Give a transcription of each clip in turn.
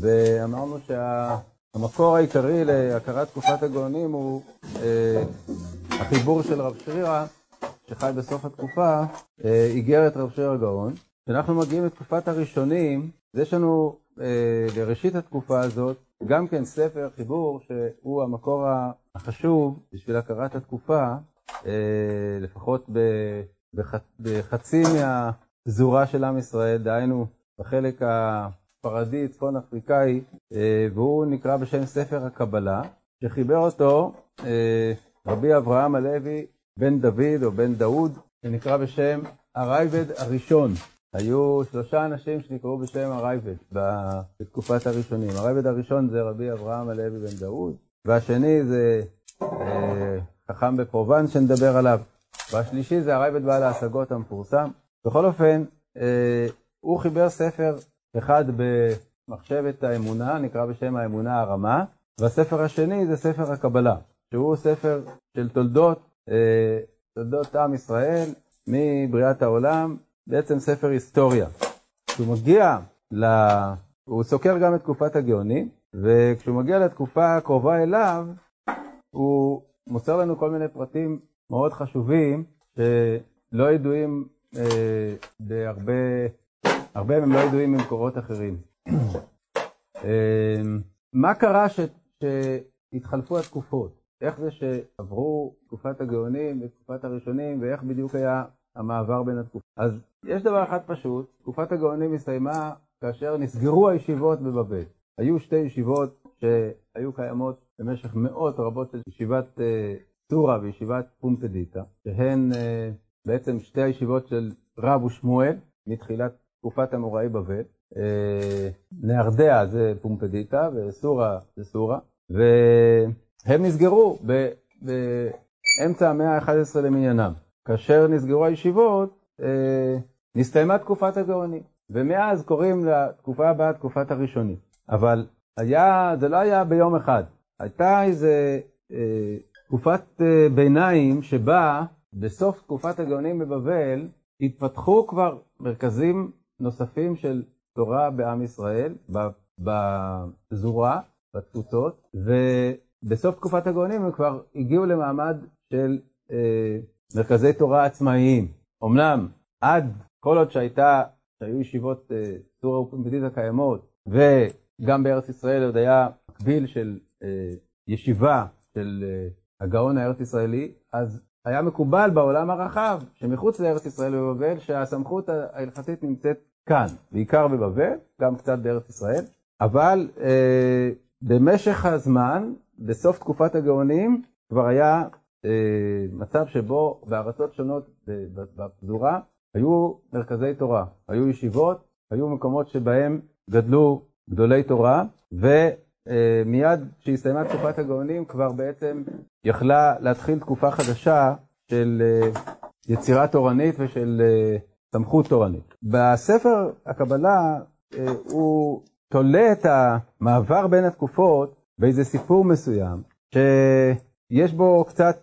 ואמרנו שהמקור העיקרי להכרת תקופת הגאונים הוא אה, החיבור של רב שרירא, שחי בסוף התקופה, אה, איגרת רב שרירא גאון. כשאנחנו מגיעים לתקופת הראשונים, אז יש לנו אה, לראשית התקופה הזאת גם כן ספר חיבור שהוא המקור החשוב בשביל הכרת התקופה, אה, לפחות בחצי מהפזורה של עם ישראל, דהיינו בחלק הספרדי, צפון אפריקאי, אה, והוא נקרא בשם ספר הקבלה, שחיבר אותו אה, רבי אברהם הלוי בן דוד או בן דאוד, שנקרא בשם הראב"ד הראשון. היו שלושה אנשים שנקראו בשם הראב"ד בתקופת הראשונים. הראב"ד הראשון זה רבי אברהם הלוי בן דאוד, והשני זה אה, חכם בפרובנס שנדבר עליו, והשלישי זה הראב"ד בעל ההשגות המפורסם. בכל אופן, הוא חיבר ספר אחד במחשבת האמונה, נקרא בשם האמונה הרמה, והספר השני זה ספר הקבלה, שהוא ספר של תולדות, אה, תולדות עם ישראל מבריאת העולם, בעצם ספר היסטוריה. כשהוא מגיע, ל... הוא סוקר גם את תקופת הגאונים, וכשהוא מגיע לתקופה הקרובה אליו, הוא מוסר לנו כל מיני פרטים מאוד חשובים שלא ידועים אה, בהרבה, הרבה מהם לא ידועים ממקורות אחרים. אה, מה קרה ש, שהתחלפו התקופות? איך זה שעברו תקופת הגאונים ותקופת הראשונים, ואיך בדיוק היה המעבר בין התקופות? אז יש דבר אחד פשוט, תקופת הגאונים הסתיימה כאשר נסגרו הישיבות בבבל. היו שתי ישיבות שהיו קיימות במשך מאות רבות של ישיבת אה, סורה וישיבת פומפדיטה, שהן אה, בעצם שתי הישיבות של רב ושמואל מתחילת תקופת אמוראי בבל. אה, נהרדע זה פומפדיטה וסורה זה סורה, והם נסגרו באמצע המאה ה-11 למניינם. כאשר נסגרו הישיבות, נסתיימה תקופת הגאונים, ומאז קוראים לתקופה הבאה תקופת הראשונים. אבל היה, זה לא היה ביום אחד, הייתה איזה אה, תקופת אה, ביניים שבה בסוף תקופת הגאונים בבבל התפתחו כבר מרכזים נוספים של תורה בעם ישראל, בפזורה, בתפוצות, ובסוף תקופת הגאונים הם כבר הגיעו למעמד של אה, מרכזי תורה עצמאיים. אמנם עד כל עוד שהייתה, שהיו ישיבות אה, סורה ופומבדיתא קיימות, וגם בארץ ישראל עוד היה מקביל של אה, ישיבה של אה, הגאון הארץ ישראלי, אז היה מקובל בעולם הרחב, שמחוץ לארץ ישראל ובבבל, שהסמכות ההלכתית נמצאת כאן, בעיקר בבבל, גם קצת בארץ ישראל, אבל אה, במשך הזמן, בסוף תקופת הגאונים, כבר היה אה, מצב שבו בארצות שונות בפזורה היו מרכזי תורה, היו ישיבות, היו מקומות שבהם גדלו גדולי תורה, ומיד כשהסתיימה תקופת הגאונים כבר בעצם יכלה להתחיל תקופה חדשה של אה, יצירה תורנית ושל אה, סמכות תורנית. בספר הקבלה הוא תולה את המעבר בין התקופות באיזה סיפור מסוים, שיש בו קצת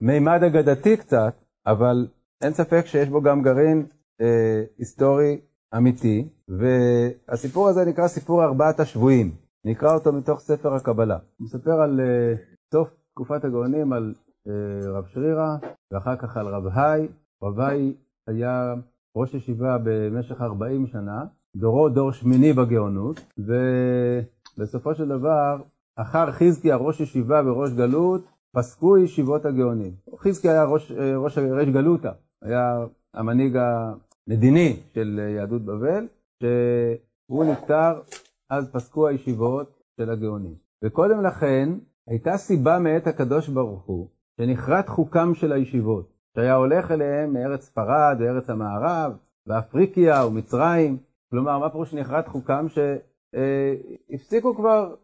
מימד אגדתי קצת, אבל אין ספק שיש בו גם גרעין אה, היסטורי אמיתי, והסיפור הזה נקרא סיפור ארבעת השבויים. נקרא אותו מתוך ספר הקבלה. הוא מספר על אה, סוף תקופת הגאונים, על אה, רב שרירא, ואחר כך על רב היי. רב היי היה ראש ישיבה במשך 40 שנה, דורו דור שמיני בגאונות, ובסופו של דבר, אחר חזקיה ראש ישיבה וראש גלות, פסקו ישיבות הגאונים. חזקי היה ראש, אה, ראש ריש גלותא, היה המנהיג המדיני של יהדות בבל, שהוא נפטר, אז פסקו הישיבות של הגאונים. וקודם לכן, הייתה סיבה מאת הקדוש ברוך הוא, שנחרט חוקם של הישיבות, שהיה הולך אליהם מארץ ספרד וארץ המערב, ואפריקיה ומצרים. כלומר, מה פירוש נחרט חוקם? שהפסיקו כבר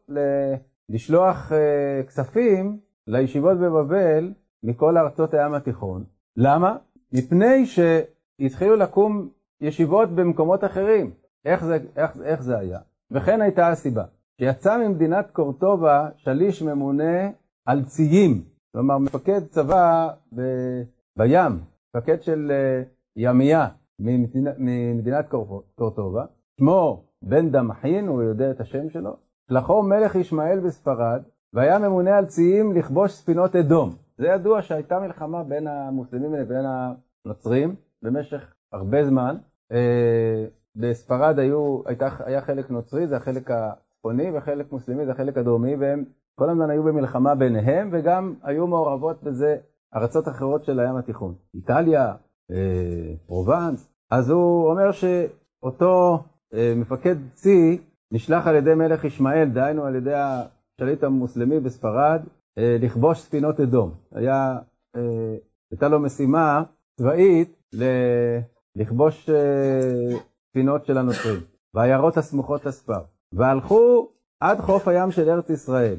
לשלוח אה, כספים לישיבות בבבל מכל ארצות הים התיכון. למה? מפני שהתחילו לקום ישיבות במקומות אחרים. איך זה, איך, איך זה היה? וכן הייתה הסיבה. שיצא ממדינת קורטובה שליש ממונה על ציים, כלומר מפקד צבא ב, בים, מפקד של uh, ימייה ממדינת, ממדינת קורטובה, שמו בן דמחין, הוא יודע את השם שלו, שלחו מלך ישמעאל בספרד, והיה ממונה על ציים לכבוש ספינות אדום. זה ידוע שהייתה מלחמה בין המוסלמים לבין הנוצרים במשך הרבה זמן. אה, בספרד היו, הייתה, היה חלק נוצרי, זה החלק הצפוני, וחלק מוסלמי, זה החלק הדרומי, והם כל הזמן היו במלחמה ביניהם, וגם היו מעורבות בזה ארצות אחרות של הים התיכון. איטליה, אה, פרובנס. אז הוא אומר שאותו אה, מפקד צי נשלח על ידי מלך ישמעאל, דהיינו על ידי השליט המוסלמי בספרד, אה, לכבוש ספינות אדום. היה, אה, הייתה לו משימה צבאית לכבוש אה, ספינות של הנוצרים, בעיירות הסמוכות לספר. והלכו עד חוף הים של ארץ ישראל.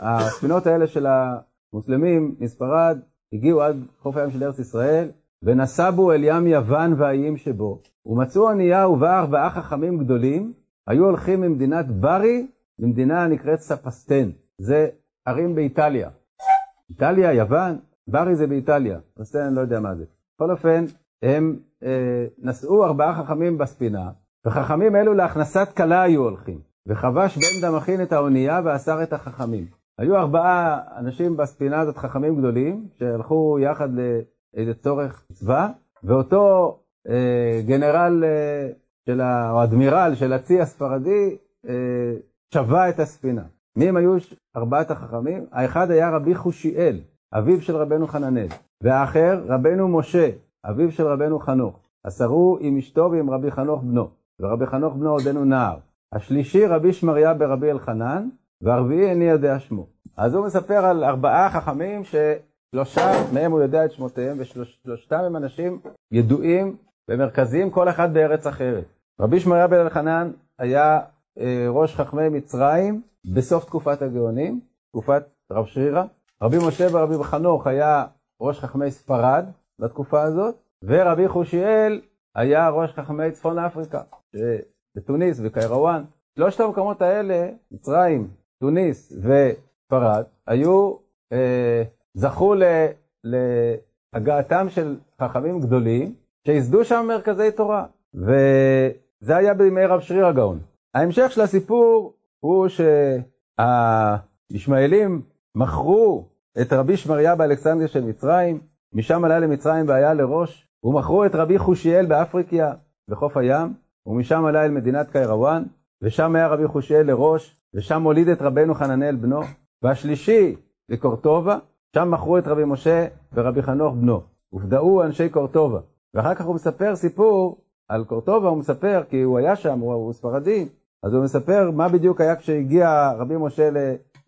הספינות האלה של המוסלמים מספרד הגיעו עד חוף הים של ארץ ישראל, ונסבו אל ים יוון והאיים שבו, ומצאו אונייה ובה ארבעה חכמים גדולים, היו הולכים ממדינת ברי למדינה הנקראת ספסטן. זה ערים באיטליה. איטליה, יוון, ברי זה באיטליה, ספסטן אני לא יודע מה זה. בכל אופן, הם אה, נסעו ארבעה חכמים בספינה, וחכמים אלו להכנסת כלה היו הולכים. וחבש בן דמכין את האונייה ואסר את החכמים. היו ארבעה אנשים בספינה הזאת, חכמים גדולים, שהלכו יחד לאיזה צורך צבא, ואותו אה, גנרל אה, של ה, או אדמירל של הצי הספרדי אה, שבה את הספינה. מי הם היו ארבעת החכמים? האחד היה רבי חושיאל, אביו של רבנו חננאל, והאחר רבנו משה, אביו של רבנו חנוך. עשרו עם אשתו ועם רבי חנוך בנו, ורבי חנוך בנו עודנו נער. השלישי רבי שמריה ברבי אלחנן, והרביעי איני יודע שמו. אז הוא מספר על ארבעה חכמים ששלושה מהם הוא יודע את שמותיהם, ושלושתם הם אנשים ידועים ומרכזיים, כל אחד בארץ אחרת. רבי שמריה בן אלחנן היה אה, ראש חכמי מצרים בסוף תקופת הגאונים, תקופת רב שרירא. רבי משה ורבי חנוך היה ראש חכמי ספרד בתקופה הזאת, ורבי חושיאל היה ראש חכמי צפון אפריקה, בתוניס וקיירוואן. שלושת המקומות האלה, מצרים, תוניס וספרד, היו, אה, זכו ל, להגעתם של חכמים גדולים, שייסדו שם מרכזי תורה. וזה היה בימי רב שריר הגאון. ההמשך של הסיפור הוא שהישמעאלים מכרו את רבי שמריה באלכסנדריה של מצרים, משם עלה למצרים והיה לראש, ומכרו את רבי חושיאל באפריקיה, בחוף הים, ומשם עלה אל מדינת קיירוואן, ושם היה רבי חושיאל לראש, ושם הוליד את רבנו חננאל בנו, והשלישי לקורטובה, שם מכרו את רבי משה ורבי חנוך בנו, הופדאו אנשי קורטובה. ואחר כך הוא מספר סיפור על קורטובה, הוא מספר, כי הוא היה שם, הוא, הוא ספרדי, אז הוא מספר מה בדיוק היה כשהגיע רבי משה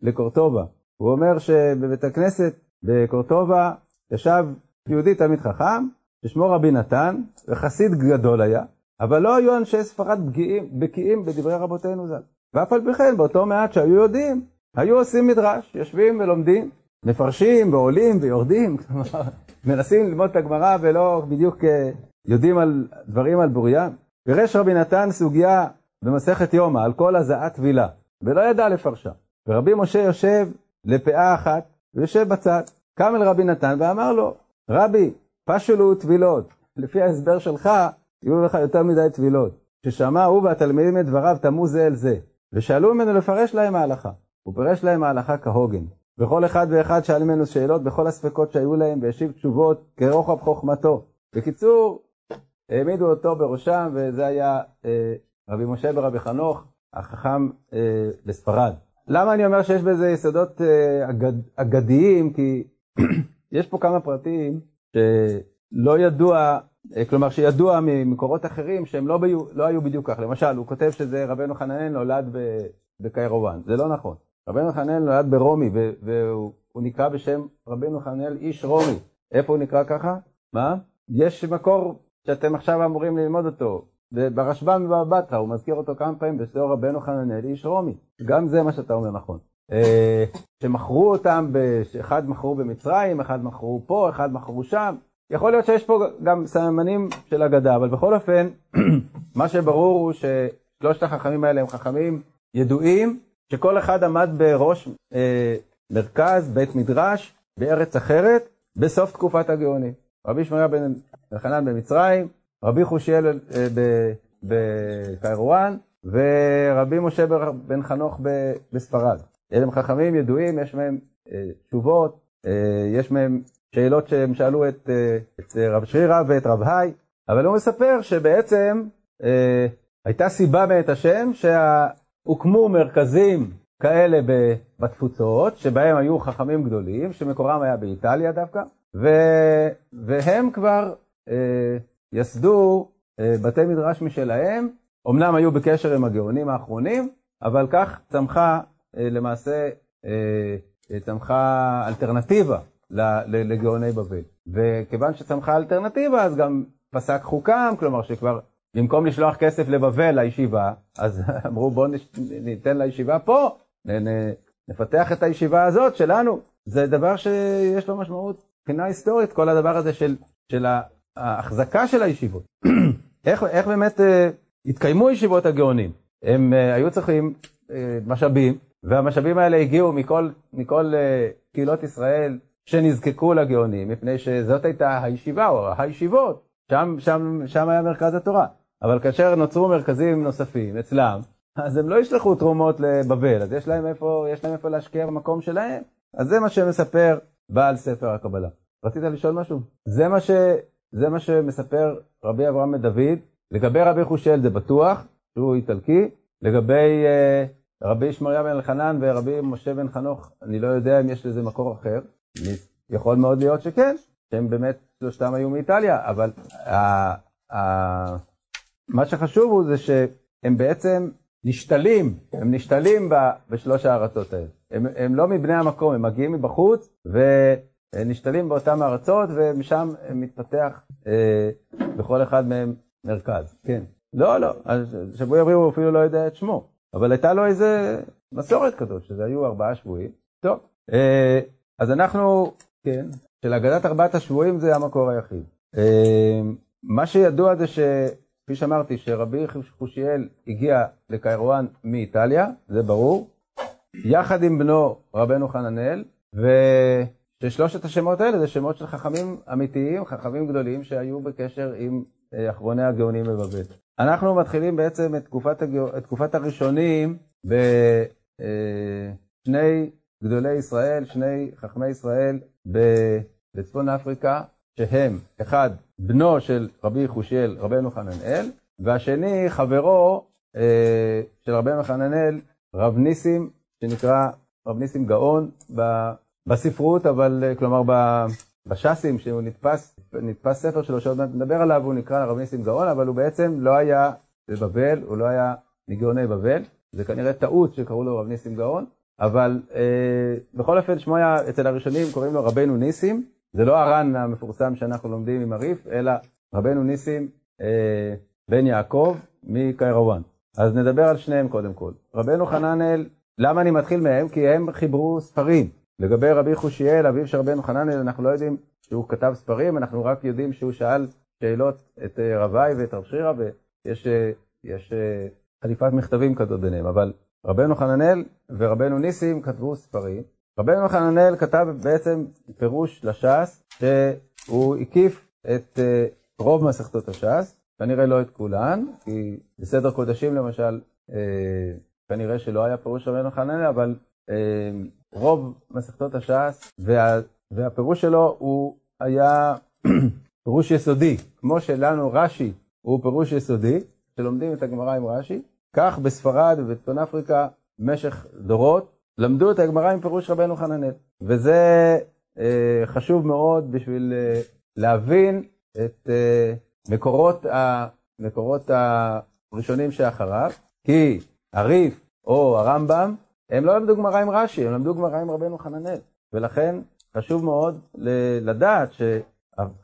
לקורטובה. הוא אומר שבבית הכנסת בקורטובה ישב יהודי תלמיד חכם, ששמו רבי נתן, וחסיד גדול היה, אבל לא היו אנשי ספרד בקיאים, בקיאים בדברי רבותינו ז"ל. ואף על פי כן, באותו מעט שהיו יודעים, היו עושים מדרש, יושבים ולומדים, מפרשים ועולים ויורדים, כלומר, מנסים ללמוד את הגמרא ולא בדיוק אה, יודעים על דברים על בוריים. פירש רבי נתן סוגיה במסכת יומא על כל הזעת טבילה, ולא ידע לפרשה. ורבי משה יושב לפאה אחת, ויושב בצד. קם אל רבי נתן ואמר לו, רבי, פשלו טבילות, לפי ההסבר שלך, יהיו לך יותר מדי טבילות. כששמע הוא והתלמידים את דבריו תמו זה אל זה, ושאלו ממנו לפרש להם ההלכה. הוא פירש להם ההלכה כהוגן. וכל אחד ואחד שאל ממנו שאלות בכל הספקות שהיו להם, והשיב תשובות כרוחב חוכמתו. בקיצור, העמידו אותו בראשם, וזה היה אה, רבי משה ורבי חנוך, החכם אה, בספרד. למה אני אומר שיש בזה יסודות אה, אגד, אגדיים? כי יש פה כמה פרטים שלא ידוע, כלומר שידוע ממקורות אחרים שהם לא, ביו, לא היו בדיוק כך. למשל, הוא כותב שזה רבנו חננאל נולד בקיירובן, זה לא נכון. רבנו חננאל נולד ברומי, והוא נקרא בשם רבנו חננאל איש רומי. איפה הוא נקרא ככה? מה? יש מקור שאתם עכשיו אמורים ללמוד אותו. ברשב"ם ובבא בתרא, הוא מזכיר אותו כמה פעמים בשלו רבנו חננאל איש רומי. גם זה מה שאתה אומר נכון. אה, שמכרו אותם, אחד מכרו במצרים, אחד מכרו פה, אחד מכרו שם. יכול להיות שיש פה גם סממנים של אגדה, אבל בכל אופן, מה שברור הוא ששלושת החכמים האלה הם חכמים ידועים, שכל אחד עמד בראש אה, מרכז, בית מדרש, בארץ אחרת, בסוף תקופת הגאונים. רבי שמעיה בן אלחנן במצרים, רבי חושיאל אה, בקיירואן, ורבי משה בן חנוך בספרד. אלה הם חכמים ידועים, יש מהם אה, תשובות, אה, יש מהם שאלות שהם שאלו את, אה, את רב שרירא ואת רב היי, אבל הוא מספר שבעצם אה, הייתה סיבה מאת השם שהוקמו מרכזים כאלה בתפוצות, שבהם היו חכמים גדולים, שמקורם היה באיטליה דווקא, ו, והם כבר אה, יסדו אה, בתי מדרש משלהם, אמנם היו בקשר עם הגאונים האחרונים, אבל כך צמחה אה, למעשה, אה, צמחה אלטרנטיבה לגאוני בבל. וכיוון שצמחה אלטרנטיבה, אז גם פסק חוקם, כלומר שכבר במקום לשלוח כסף לבבל, לישיבה, אז אמרו בואו ניתן לישיבה פה, נפתח את הישיבה הזאת שלנו. זה דבר שיש לו משמעות מבחינה היסטורית, כל הדבר הזה של, של ההחזקה של הישיבות. איך, איך באמת uh, התקיימו ישיבות הגאונים? הם uh, היו צריכים uh, משאבים, והמשאבים האלה הגיעו מכל, מכל uh, קהילות ישראל שנזקקו לגאונים, מפני שזאת הייתה הישיבה או הישיבות, שם, שם, שם היה מרכז התורה. אבל כאשר נוצרו מרכזים נוספים אצלם, אז הם לא ישלחו תרומות לבבל, אז יש להם איפה, יש להם איפה להשקיע במקום שלהם. אז זה מה שמספר בעל ספר הקבלה. רצית לשאול משהו? זה מה, ש, זה מה שמספר רבי אברהם בן דוד. לגבי רבי חושיאל זה בטוח, שהוא איטלקי. לגבי uh, רבי שמריה בן אלחנן ורבי משה בן חנוך, אני לא יודע אם יש לזה מקור אחר. יכול מאוד להיות שכן, שהם באמת שלושתם היו מאיטליה, אבל uh, uh, מה שחשוב הוא זה שהם בעצם נשתלים, הם נשתלים בשלוש הארצות האלה. הם, הם לא מבני המקום, הם מגיעים מבחוץ ונשתלים באותן ארצות ומשם מתפתח אה, בכל אחד מהם מרכז. כן. לא, לא, שבוי אביב הוא אפילו לא יודע את שמו, אבל הייתה לו איזה מסורת כזאת, שזה היו ארבעה שבויים. טוב, אה, אז אנחנו, כן, של אגדת ארבעת השבויים זה המקור היחיד. אה, מה שידוע זה ש... כפי שאמרתי, שרבי חושיאל הגיע לקיירואן מאיטליה, זה ברור, יחד עם בנו רבנו חננאל, וששלושת השמות האלה זה שמות של חכמים אמיתיים, חכמים גדולים שהיו בקשר עם אה, אחרוני הגאונים בבבל. אנחנו מתחילים בעצם את תקופת, הגא... את תקופת הראשונים בשני אה, גדולי ישראל, שני חכמי ישראל בצפון אפריקה, שהם, אחד, בנו של רבי חושיאל, רבנו חננאל, והשני, חברו אה, של רבנו חננאל, רב ניסים, שנקרא רב ניסים גאון ב, בספרות, אבל אה, כלומר ב, בש"סים, שהוא נתפס, נתפס ספר שלו שעוד מעט נדבר עליו, הוא נקרא רב ניסים גאון, אבל הוא בעצם לא היה בבבל, הוא לא היה מגאוני בבל, זה כנראה טעות שקראו לו רב ניסים גאון, אבל אה, בכל אופן שמו היה, אצל הראשונים קוראים לו רבנו ניסים, זה לא הר"ן המפורסם שאנחנו לומדים עם הריף, אלא רבנו ניסים אה, בן יעקב מקיירוואן. אז נדבר על שניהם קודם כל. רבנו חננאל, למה אני מתחיל מהם? כי הם חיברו ספרים. לגבי רבי חושיאל, אביו של רבנו חננאל, אנחנו לא יודעים שהוא כתב ספרים, אנחנו רק יודעים שהוא שאל שאלות את אה, רביי ואת רב שירא, ויש אה, יש אה, חליפת מכתבים כזאת ביניהם, אבל רבנו חננאל ורבנו ניסים כתבו ספרים, רבנו חננאל כתב בעצם פירוש לש"ס, שהוא הקיף את אה, רוב מסכתות הש"ס, כנראה לא את כולן, כי בסדר קודשים למשל, אה, כנראה שלא היה פירוש רבנו חננאל, אבל אה, רוב מסכתות הש"ס, וה, והפירוש שלו הוא היה פירוש יסודי, כמו שלנו רש"י הוא פירוש יסודי, שלומדים את הגמרא עם רש"י, כך בספרד ובצפון אפריקה במשך דורות למדו את הגמרא עם פירוש רבנו חננאל, וזה אה, חשוב מאוד בשביל אה, להבין את אה, מקורות, ה, מקורות הראשונים שאחריו, כי הריף או הרמב"ם, הם לא למדו גמרא עם רש"י, הם למדו גמרא עם רבנו חננאל, ולכן חשוב מאוד לדעת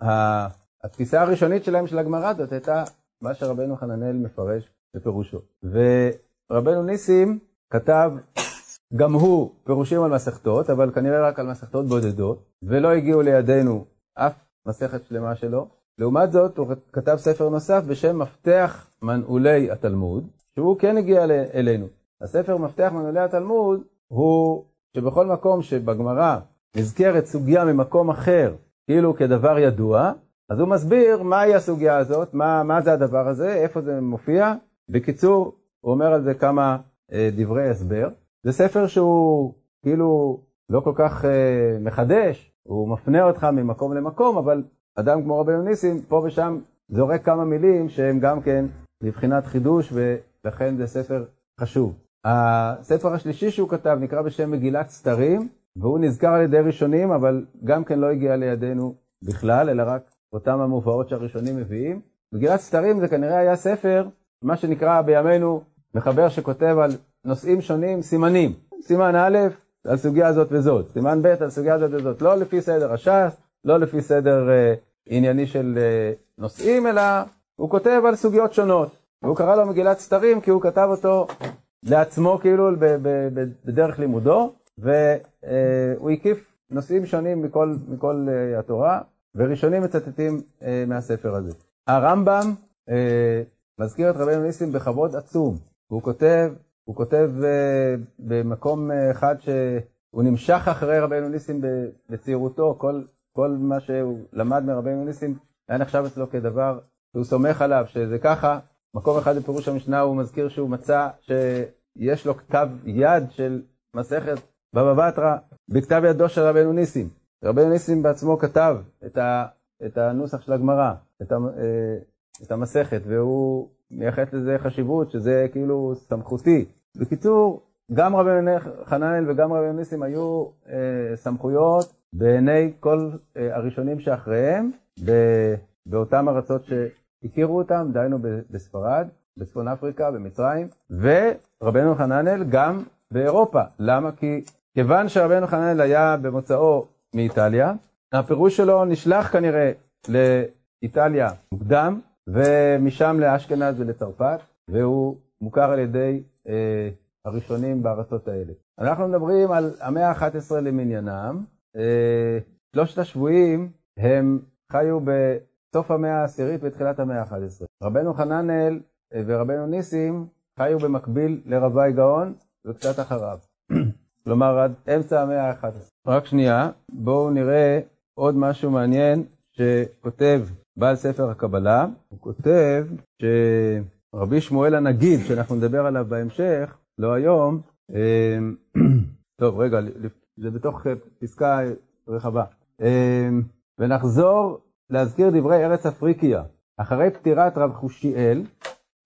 שהתפיסה הראשונית שלהם של הגמרא הזאת הייתה מה שרבנו חננאל מפרש בפירושו. ורבנו ניסים כתב גם הוא פירושים על מסכתות, אבל כנראה רק על מסכתות בודדות, ולא הגיעו לידינו אף מסכת שלמה שלו. לעומת זאת, הוא כתב ספר נוסף בשם מפתח מנעולי התלמוד, שהוא כן הגיע אלינו. הספר מפתח מנעולי התלמוד הוא שבכל מקום שבגמרא נזכרת סוגיה ממקום אחר, כאילו כדבר ידוע, אז הוא מסביר מהי הסוגיה הזאת, מה, מה זה הדבר הזה, איפה זה מופיע. בקיצור, הוא אומר על זה כמה דברי הסבר. זה ספר שהוא כאילו לא כל כך מחדש, הוא מפנה אותך ממקום למקום, אבל אדם כמו רבי ניסים, פה ושם זורק כמה מילים שהם גם כן מבחינת חידוש, ולכן זה ספר חשוב. הספר השלישי שהוא כתב נקרא בשם מגילת סתרים, והוא נזכר על ידי ראשונים, אבל גם כן לא הגיע לידינו בכלל, אלא רק אותם המובאות שהראשונים מביאים. מגילת סתרים זה כנראה היה ספר, מה שנקרא בימינו מחבר שכותב על נושאים שונים, סימנים. סימן א', על סוגיה הזאת וזאת, סימן ב' על סוגיה הזאת וזאת, לא לפי סדר הש"ס, לא לפי סדר uh, ענייני של uh, נושאים, אלא הוא כותב על סוגיות שונות. והוא קרא לו מגילת סתרים כי הוא כתב אותו לעצמו כאילו בדרך לימודו, והוא הקיף נושאים שונים מכל, מכל uh, התורה, וראשונים מצטטים uh, מהספר הזה. הרמב"ם uh, מזכיר את רבינו ניסים בכבוד עצום. הוא כותב, הוא כותב uh, במקום uh, אחד שהוא נמשך אחרי רבינו ניסים בצעירותו, כל, כל מה שהוא למד מרבינו ניסים היה נחשב אצלו כדבר שהוא סומך עליו, שזה ככה, מקום אחד בפירוש המשנה הוא מזכיר שהוא מצא שיש לו כתב יד של מסכת בבא בתרא בכתב ידו של רבנו ניסים. רבנו ניסים בעצמו כתב את, ה, את הנוסח של הגמרא, את, אה, את המסכת, והוא מייחס לזה חשיבות, שזה כאילו סמכותי. בקיצור, גם רבנו חננאל וגם רבנו ניסים היו אה, סמכויות בעיני כל אה, הראשונים שאחריהם, באותן ארצות שהכירו אותם, דהיינו בספרד, בצפון אפריקה, במצרים, ורבנו חננאל גם באירופה. למה? כי כיוון שרבנו חננאל היה במוצאו מאיטליה, הפירוש שלו נשלח כנראה לאיטליה מוקדם, ומשם לאשכנז ולצרפת, והוא מוכר על ידי אה, הראשונים בארצות האלה. אנחנו מדברים על המאה ה-11 למניינם. אה, שלושת השבויים הם חיו בסוף המאה העשירית ותחילת המאה ה-11. רבנו חננאל אה, ורבנו ניסים חיו במקביל לרבי גאון וקצת אחריו. כלומר עד אמצע המאה ה-11. רק שנייה, בואו נראה עוד משהו מעניין שכותב בעל ספר הקבלה. הוא כותב שרבי שמואל הנגיד, שאנחנו נדבר עליו בהמשך, לא היום, אה, טוב רגע, זה בתוך אה, פסקה רחבה. ונחזור להזכיר דברי ארץ אפריקיה. אחרי פטירת רב חושיאל,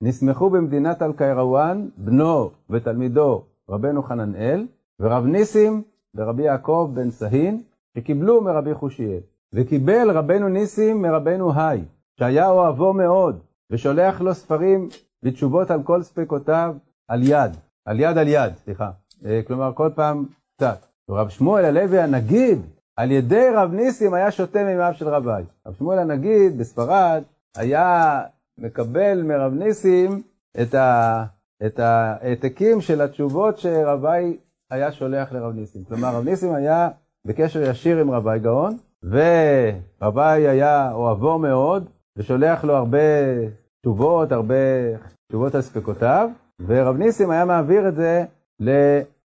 נסמכו במדינת אלקיירוואן בנו ותלמידו רבנו חננאל, ורב ניסים ורבי יעקב בן סהין, שקיבלו מרבי חושיאל. וקיבל רבנו ניסים מרבנו היי, שהיה אוהבו מאוד, ושולח לו ספרים ותשובות על כל ספקותיו על יד, על יד על יד, סליחה. אה, כלומר, כל פעם קצת. ורב שמואל הלוי הנגיד, על ידי רב ניסים היה שותה ממימיו של רבי. רב שמואל הנגיד בספרד היה מקבל מרב ניסים את, ה, את העתקים של התשובות שרבי היה שולח לרב ניסים. כלומר, רב ניסים היה בקשר ישיר עם רבי גאון, ורבי היה אוהבו מאוד, ושולח לו הרבה תשובות, הרבה תשובות על ספקותיו, ורב ניסים היה מעביר את זה ל,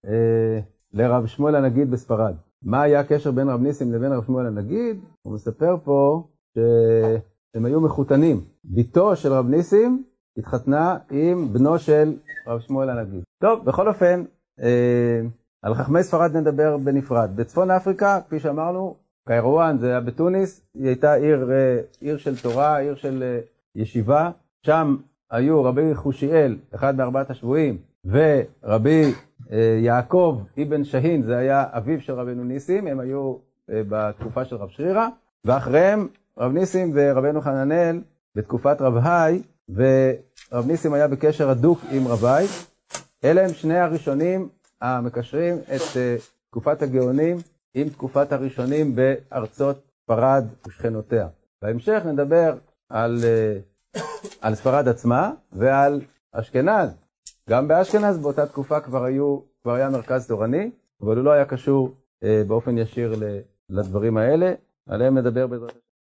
אה, לרב שמואל הנגיד בספרד. מה היה הקשר בין רב ניסים לבין רב שמואל הנגיד? הוא מספר פה שהם היו מחותנים. בתו של רב ניסים התחתנה עם בנו של רב שמואל הנגיד. טוב, בכל אופן, אה, על חכמי ספרד נדבר בנפרד. בצפון אפריקה, כפי שאמרנו, קיירואן זה היה בתוניס, היא הייתה עיר, אה, עיר של תורה, עיר של אה, ישיבה. שם היו רבי חושיאל, אחד מארבעת השבויים, ורבי אה, יעקב אבן שהין, זה היה אביו של רבנו ניסים, הם היו בתקופה של רב שרירא, ואחריהם רב ניסים ורבנו חננאל בתקופת רב היי, ורב ניסים היה בקשר הדוק עם רבי. אלה הם שני הראשונים המקשרים את תקופת הגאונים עם תקופת הראשונים בארצות ספרד ושכנותיה. בהמשך נדבר על, על ספרד עצמה ועל אשכנז, גם באשכנז באותה תקופה כבר היו, כבר היה מרכז תורני, אבל הוא לא היה קשור אה, באופן ישיר לדברים האלה, עליהם נדבר בעזרת השם.